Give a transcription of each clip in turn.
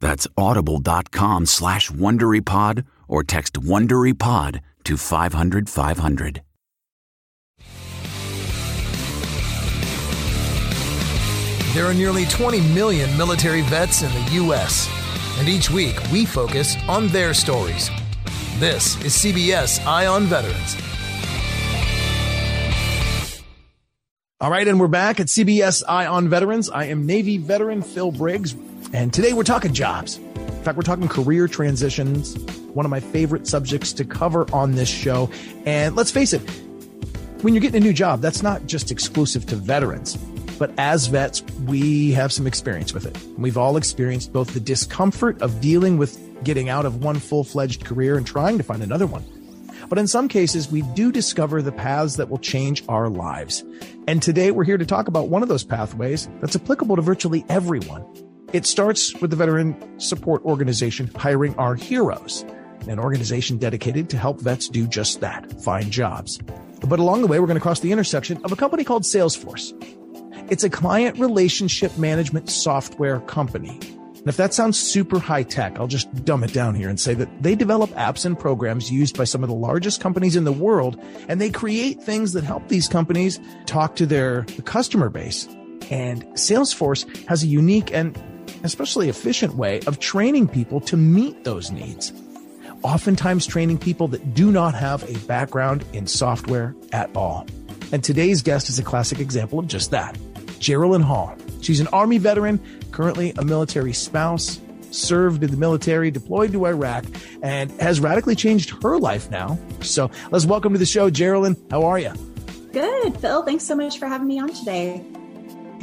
That's audible.com slash WonderyPod or text WonderyPod to 500 500. There are nearly 20 million military vets in the U.S., and each week we focus on their stories. This is CBS Eye on Veterans. All right, and we're back at CBS Eye on Veterans. I am Navy veteran Phil Briggs, and today we're talking jobs. In fact, we're talking career transitions, one of my favorite subjects to cover on this show. And let's face it, when you're getting a new job, that's not just exclusive to veterans. But as vets, we have some experience with it. We've all experienced both the discomfort of dealing with getting out of one full fledged career and trying to find another one. But in some cases, we do discover the paths that will change our lives. And today we're here to talk about one of those pathways that's applicable to virtually everyone. It starts with the veteran support organization hiring our heroes, an organization dedicated to help vets do just that, find jobs. But along the way, we're going to cross the intersection of a company called Salesforce. It's a client relationship management software company. And if that sounds super high tech, I'll just dumb it down here and say that they develop apps and programs used by some of the largest companies in the world, and they create things that help these companies talk to their customer base. And Salesforce has a unique and especially efficient way of training people to meet those needs. Oftentimes training people that do not have a background in software at all. And today's guest is a classic example of just that. Geraldine Hall. She's an Army veteran, currently a military spouse, served in the military, deployed to Iraq, and has radically changed her life now. So let's welcome to the show, Geraldine. How are you? Good, Phil. Thanks so much for having me on today.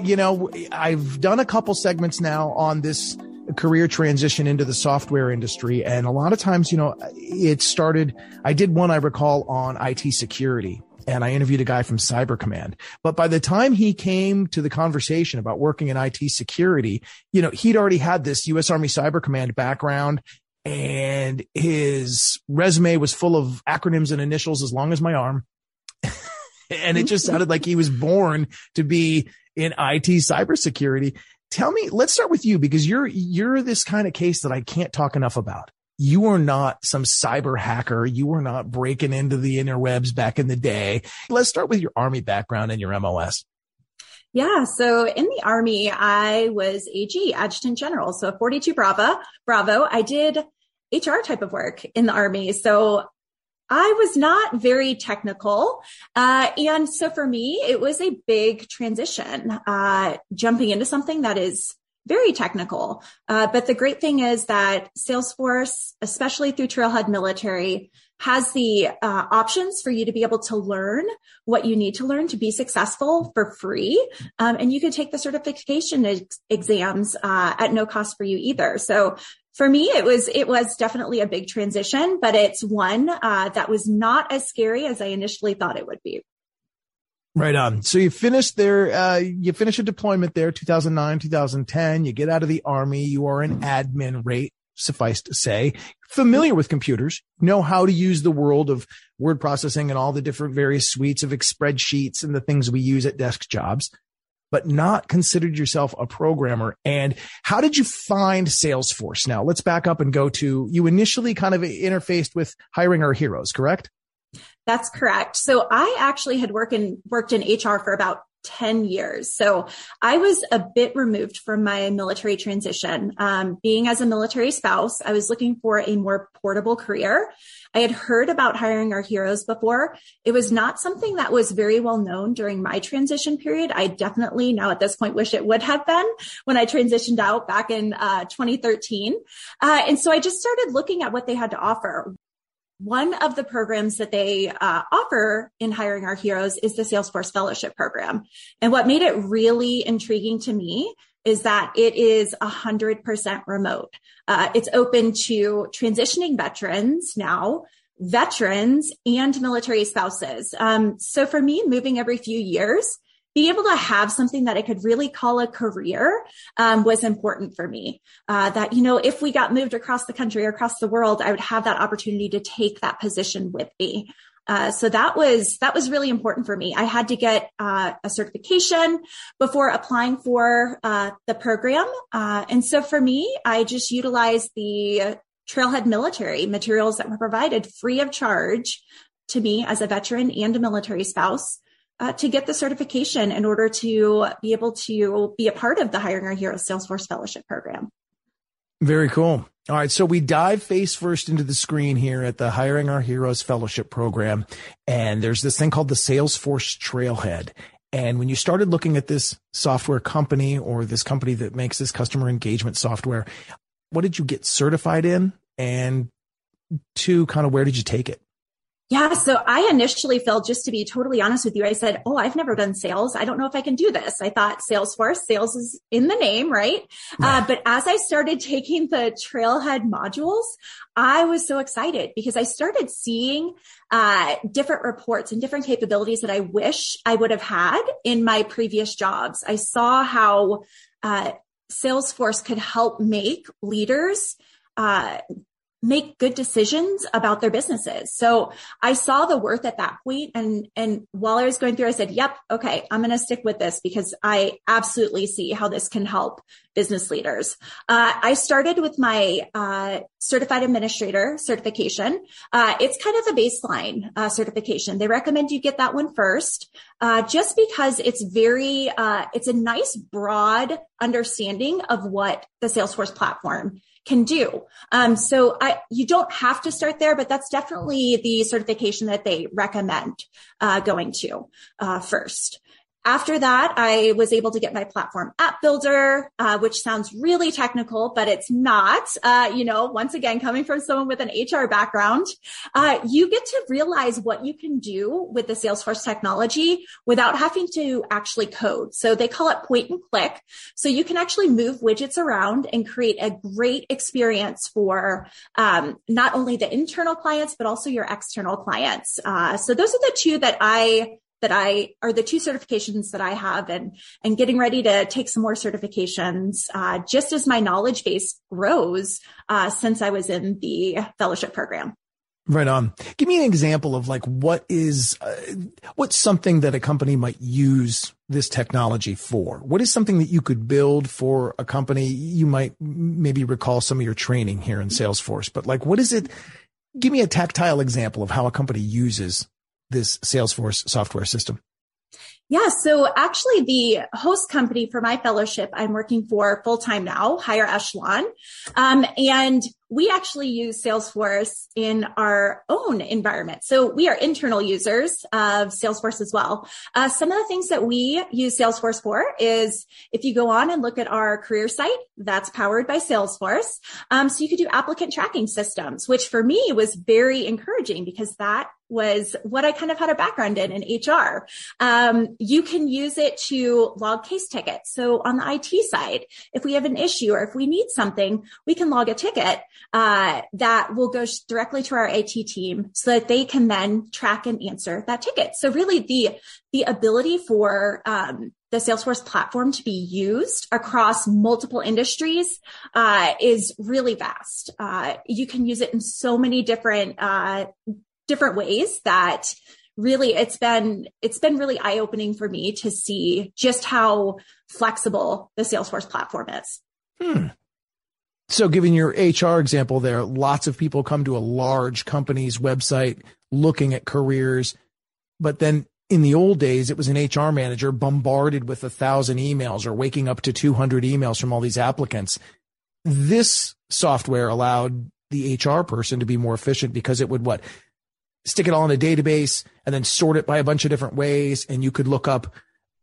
You know, I've done a couple segments now on this career transition into the software industry. And a lot of times, you know, it started, I did one I recall on IT security and I interviewed a guy from Cyber Command. But by the time he came to the conversation about working in IT security, you know, he'd already had this U.S. Army Cyber Command background and his resume was full of acronyms and initials as long as my arm. and it just mm-hmm. sounded like he was born to be in IT cybersecurity. Tell me, let's start with you because you're, you're this kind of case that I can't talk enough about you are not some cyber hacker. You were not breaking into the interwebs back in the day. Let's start with your army background and your MOS. Yeah. So in the army, I was AG, adjutant general. So 42 Bravo, Bravo. I did HR type of work in the army. So I was not very technical. Uh, and so for me, it was a big transition, uh, jumping into something that is very technical. Uh, but the great thing is that Salesforce, especially through Trailhead Military, has the uh, options for you to be able to learn what you need to learn to be successful for free. Um, and you can take the certification ex- exams uh, at no cost for you either. So for me, it was it was definitely a big transition, but it's one uh, that was not as scary as I initially thought it would be. Right on. So you finished there, uh, you finish a deployment there, 2009, 2010. You get out of the army. You are an admin rate, suffice to say, familiar with computers, know how to use the world of word processing and all the different various suites of spreadsheets and the things we use at desk jobs, but not considered yourself a programmer. And how did you find Salesforce? Now let's back up and go to you initially kind of interfaced with hiring our heroes, correct? That's correct. So I actually had worked in worked in HR for about 10 years. So I was a bit removed from my military transition. Um, being as a military spouse, I was looking for a more portable career. I had heard about hiring our heroes before. It was not something that was very well known during my transition period. I definitely now at this point wish it would have been when I transitioned out back in uh, 2013. Uh, and so I just started looking at what they had to offer one of the programs that they uh, offer in hiring our heroes is the Salesforce Fellowship Program. And what made it really intriguing to me is that it is 100% remote. Uh, it's open to transitioning veterans now, veterans and military spouses. Um, so for me, moving every few years, being able to have something that I could really call a career um, was important for me. Uh, that you know, if we got moved across the country or across the world, I would have that opportunity to take that position with me. Uh, so that was that was really important for me. I had to get uh, a certification before applying for uh, the program, uh, and so for me, I just utilized the Trailhead Military materials that were provided free of charge to me as a veteran and a military spouse uh, to get the certification in order to be able to be a part of the Hiring Our Heroes Salesforce Fellowship Program. Very cool. All right. So we dive face first into the screen here at the Hiring Our Heroes Fellowship Program. And there's this thing called the Salesforce Trailhead. And when you started looking at this software company or this company that makes this customer engagement software, what did you get certified in? And two, kind of where did you take it? Yeah. So I initially felt, just to be totally honest with you, I said, Oh, I've never done sales. I don't know if I can do this. I thought Salesforce, sales is in the name, right? Uh, but as I started taking the trailhead modules, I was so excited because I started seeing uh, different reports and different capabilities that I wish I would have had in my previous jobs. I saw how uh, Salesforce could help make leaders uh, make good decisions about their businesses. So I saw the worth at that point and and while I was going through I said, "Yep, okay, I'm going to stick with this because I absolutely see how this can help business leaders." Uh, I started with my uh, certified administrator certification. Uh, it's kind of the baseline uh, certification. They recommend you get that one first, uh, just because it's very uh, it's a nice broad understanding of what the Salesforce platform can do. Um, so I, you don't have to start there, but that's definitely the certification that they recommend uh, going to uh, first. After that, I was able to get my platform app builder, uh, which sounds really technical, but it's not. Uh, you know, once again, coming from someone with an HR background, uh, you get to realize what you can do with the Salesforce technology without having to actually code. So they call it point and click. So you can actually move widgets around and create a great experience for um, not only the internal clients but also your external clients. Uh, so those are the two that I that I are the two certifications that I have and, and getting ready to take some more certifications, uh, just as my knowledge base grows, uh, since I was in the fellowship program. Right on. Give me an example of like what is uh, what's something that a company might use this technology for? What is something that you could build for a company? You might maybe recall some of your training here in Salesforce, but like what is it? Give me a tactile example of how a company uses this Salesforce software system? Yeah. So actually the host company for my fellowship, I'm working for full time now, higher echelon. Um, and we actually use Salesforce in our own environment. So we are internal users of Salesforce as well. Uh, some of the things that we use Salesforce for is if you go on and look at our career site, that's powered by Salesforce. Um, so you could do applicant tracking systems, which for me was very encouraging because that was what I kind of had a background in in HR. Um, you can use it to log case tickets. So on the IT side, if we have an issue or if we need something, we can log a ticket uh, that will go directly to our IT team so that they can then track and answer that ticket. So really the the ability for um, the Salesforce platform to be used across multiple industries uh, is really vast. Uh, you can use it in so many different uh, different ways that really it's been it's been really eye opening for me to see just how flexible the Salesforce platform is. Hmm. So, given your HR example there, lots of people come to a large company's website looking at careers, but then in the old days, it was an HR manager bombarded with a thousand emails or waking up to 200 emails from all these applicants. This software allowed the HR person to be more efficient because it would what stick it all in a database and then sort it by a bunch of different ways. And you could look up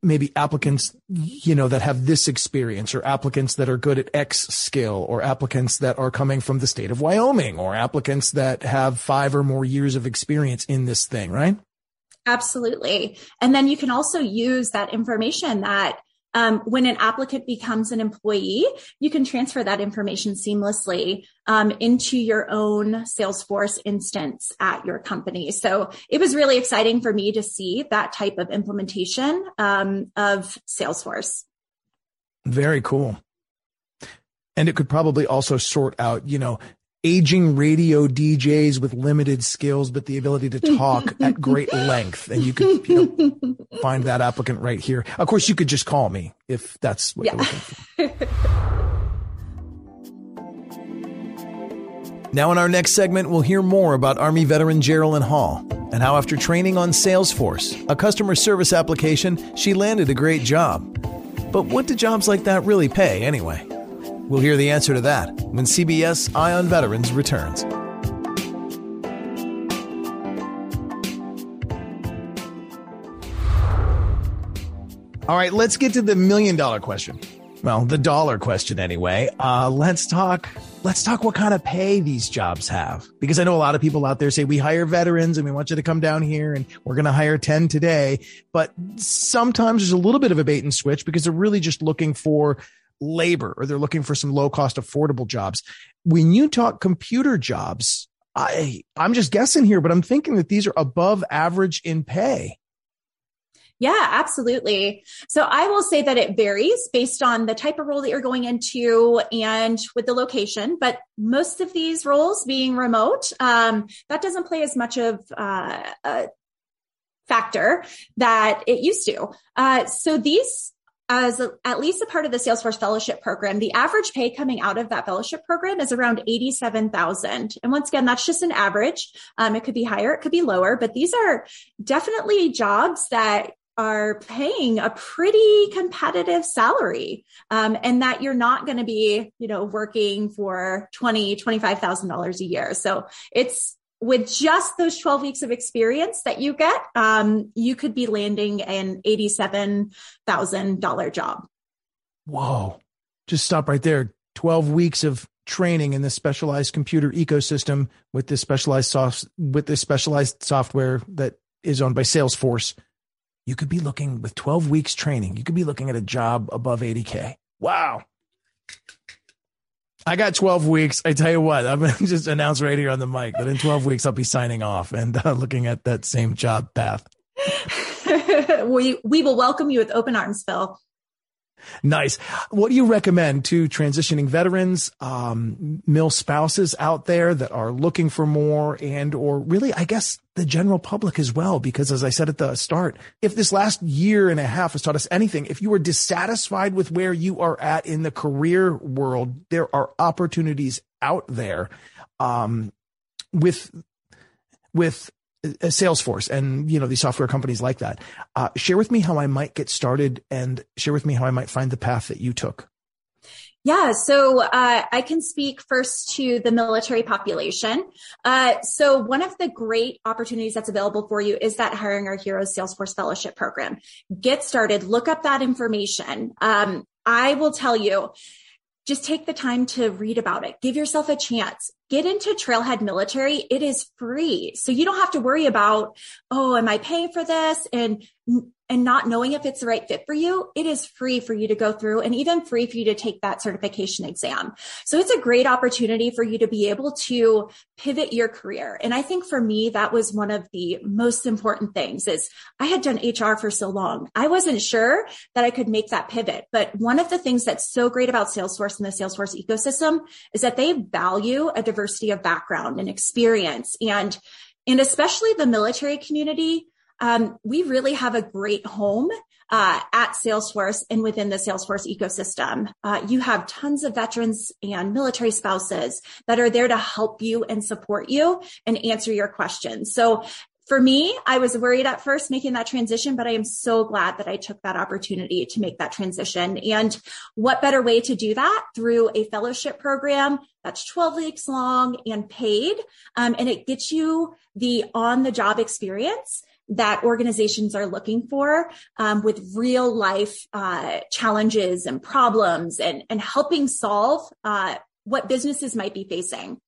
maybe applicants, you know, that have this experience or applicants that are good at X skill or applicants that are coming from the state of Wyoming or applicants that have five or more years of experience in this thing, right? Absolutely. And then you can also use that information that um, when an applicant becomes an employee, you can transfer that information seamlessly um, into your own Salesforce instance at your company. So it was really exciting for me to see that type of implementation um, of Salesforce. Very cool. And it could probably also sort out, you know, aging radio DJs with limited skills, but the ability to talk at great length. And you could you know, find that applicant right here. Of course, you could just call me if that's what yeah. you're looking for. Now, in our next segment, we'll hear more about Army veteran Geraldine Hall and how, after training on Salesforce, a customer service application, she landed a great job. But what do jobs like that really pay anyway? We'll hear the answer to that when CBS Eye on Veterans returns. All right, let's get to the million dollar question. Well, the dollar question anyway. Uh, let's talk. Let's talk what kind of pay these jobs have, because I know a lot of people out there say we hire veterans and we want you to come down here and we're going to hire 10 today. But sometimes there's a little bit of a bait and switch because they're really just looking for labor or they're looking for some low cost affordable jobs. When you talk computer jobs, I I'm just guessing here, but I'm thinking that these are above average in pay. Yeah, absolutely. So I will say that it varies based on the type of role that you're going into and with the location. But most of these roles being remote, um, that doesn't play as much of uh, a factor that it used to. Uh, so these as a, at least a part of the Salesforce fellowship program, the average pay coming out of that fellowship program is around 87,000. And once again, that's just an average. Um, it could be higher, it could be lower, but these are definitely jobs that are paying a pretty competitive salary um, and that you're not going to be you know working for 20 $25000 a year so it's with just those 12 weeks of experience that you get, um, you could be landing an $87,000 job. Whoa. Just stop right there. 12 weeks of training in the specialized computer ecosystem with this specialized soft, with this specialized software that is owned by Salesforce. You could be looking with 12 weeks training. You could be looking at a job above 80K. Wow. I got 12 weeks. I tell you what, I'm going to just announce right here on the mic that in 12 weeks I'll be signing off and uh, looking at that same job path. we we will welcome you with open arms, Phil. Nice. What do you recommend to transitioning veterans, um, mill spouses out there that are looking for more and, or really, I guess the general public as well? Because as I said at the start, if this last year and a half has taught us anything, if you are dissatisfied with where you are at in the career world, there are opportunities out there, um, with, with Salesforce and you know these software companies like that. Uh, share with me how I might get started, and share with me how I might find the path that you took. Yeah, so uh, I can speak first to the military population. Uh, so one of the great opportunities that's available for you is that Hiring Our Heroes Salesforce Fellowship Program. Get started, look up that information. Um, I will tell you, just take the time to read about it. Give yourself a chance. Get into Trailhead Military. It is free. So you don't have to worry about, oh, am I paying for this? And, and not knowing if it's the right fit for you, it is free for you to go through and even free for you to take that certification exam. So it's a great opportunity for you to be able to pivot your career. And I think for me, that was one of the most important things is I had done HR for so long. I wasn't sure that I could make that pivot. But one of the things that's so great about Salesforce and the Salesforce ecosystem is that they value a diversity of background and experience and and especially the military community um, we really have a great home uh, at Salesforce and within the Salesforce ecosystem. Uh, you have tons of veterans and military spouses that are there to help you and support you and answer your questions. So for me, I was worried at first making that transition, but I am so glad that I took that opportunity to make that transition. And what better way to do that through a fellowship program that's 12 weeks long and paid. Um, and it gets you the on the job experience that organizations are looking for um, with real life uh, challenges and problems and, and helping solve uh, what businesses might be facing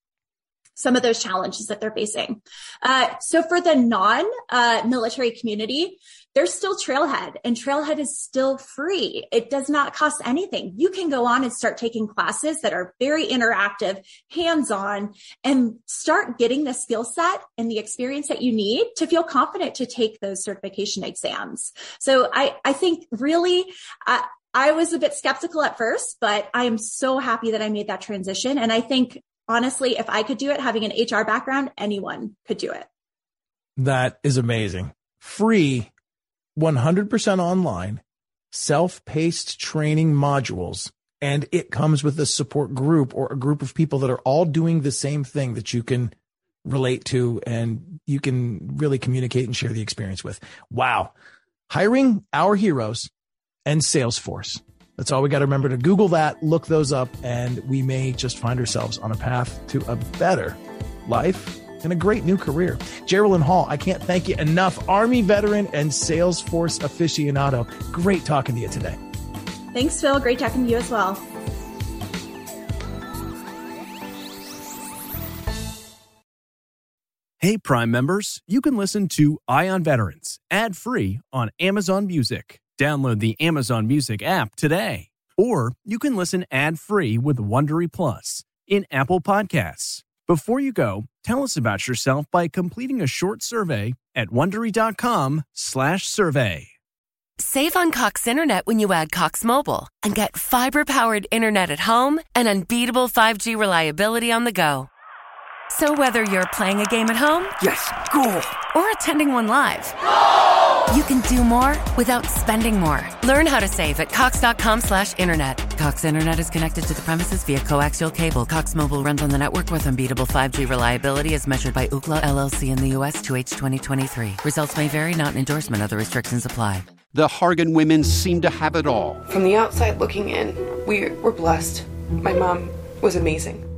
some of those challenges that they're facing. Uh, so for the non uh, military community, there's still Trailhead and Trailhead is still free. It does not cost anything. You can go on and start taking classes that are very interactive, hands on and start getting the skill set and the experience that you need to feel confident to take those certification exams. So I, I think really, uh, I was a bit skeptical at first, but I am so happy that I made that transition. And I think honestly, if I could do it, having an HR background, anyone could do it. That is amazing. Free 100% online, self-paced training modules. And it comes with a support group or a group of people that are all doing the same thing that you can relate to and you can really communicate and share the experience with. Wow. Hiring our heroes and Salesforce. That's all we got to remember to Google that, look those up, and we may just find ourselves on a path to a better life and a great new career. Geraldine Hall, I can't thank you enough. Army veteran and Salesforce aficionado. Great talking to you today. Thanks, Phil. Great talking to you as well. Hey, Prime members, you can listen to Eye on Veterans ad free on Amazon Music. Download the Amazon Music app today. Or you can listen ad free with Wondery Plus in Apple Podcasts. Before you go, tell us about yourself by completing a short survey at wondery.com/slash survey. Save on Cox Internet when you add Cox Mobile and get fiber-powered internet at home and unbeatable 5G reliability on the go. So whether you're playing a game at home, yes, cool, or attending one live. You can do more without spending more. Learn how to save at cox.com slash internet. Cox Internet is connected to the premises via coaxial cable. Cox Mobile runs on the network with unbeatable 5G reliability as measured by Ookla LLC in the U.S. to H 2023. Results may vary, not an endorsement. Other restrictions apply. The Hargan women seem to have it all. From the outside looking in, we were blessed. My mom was amazing.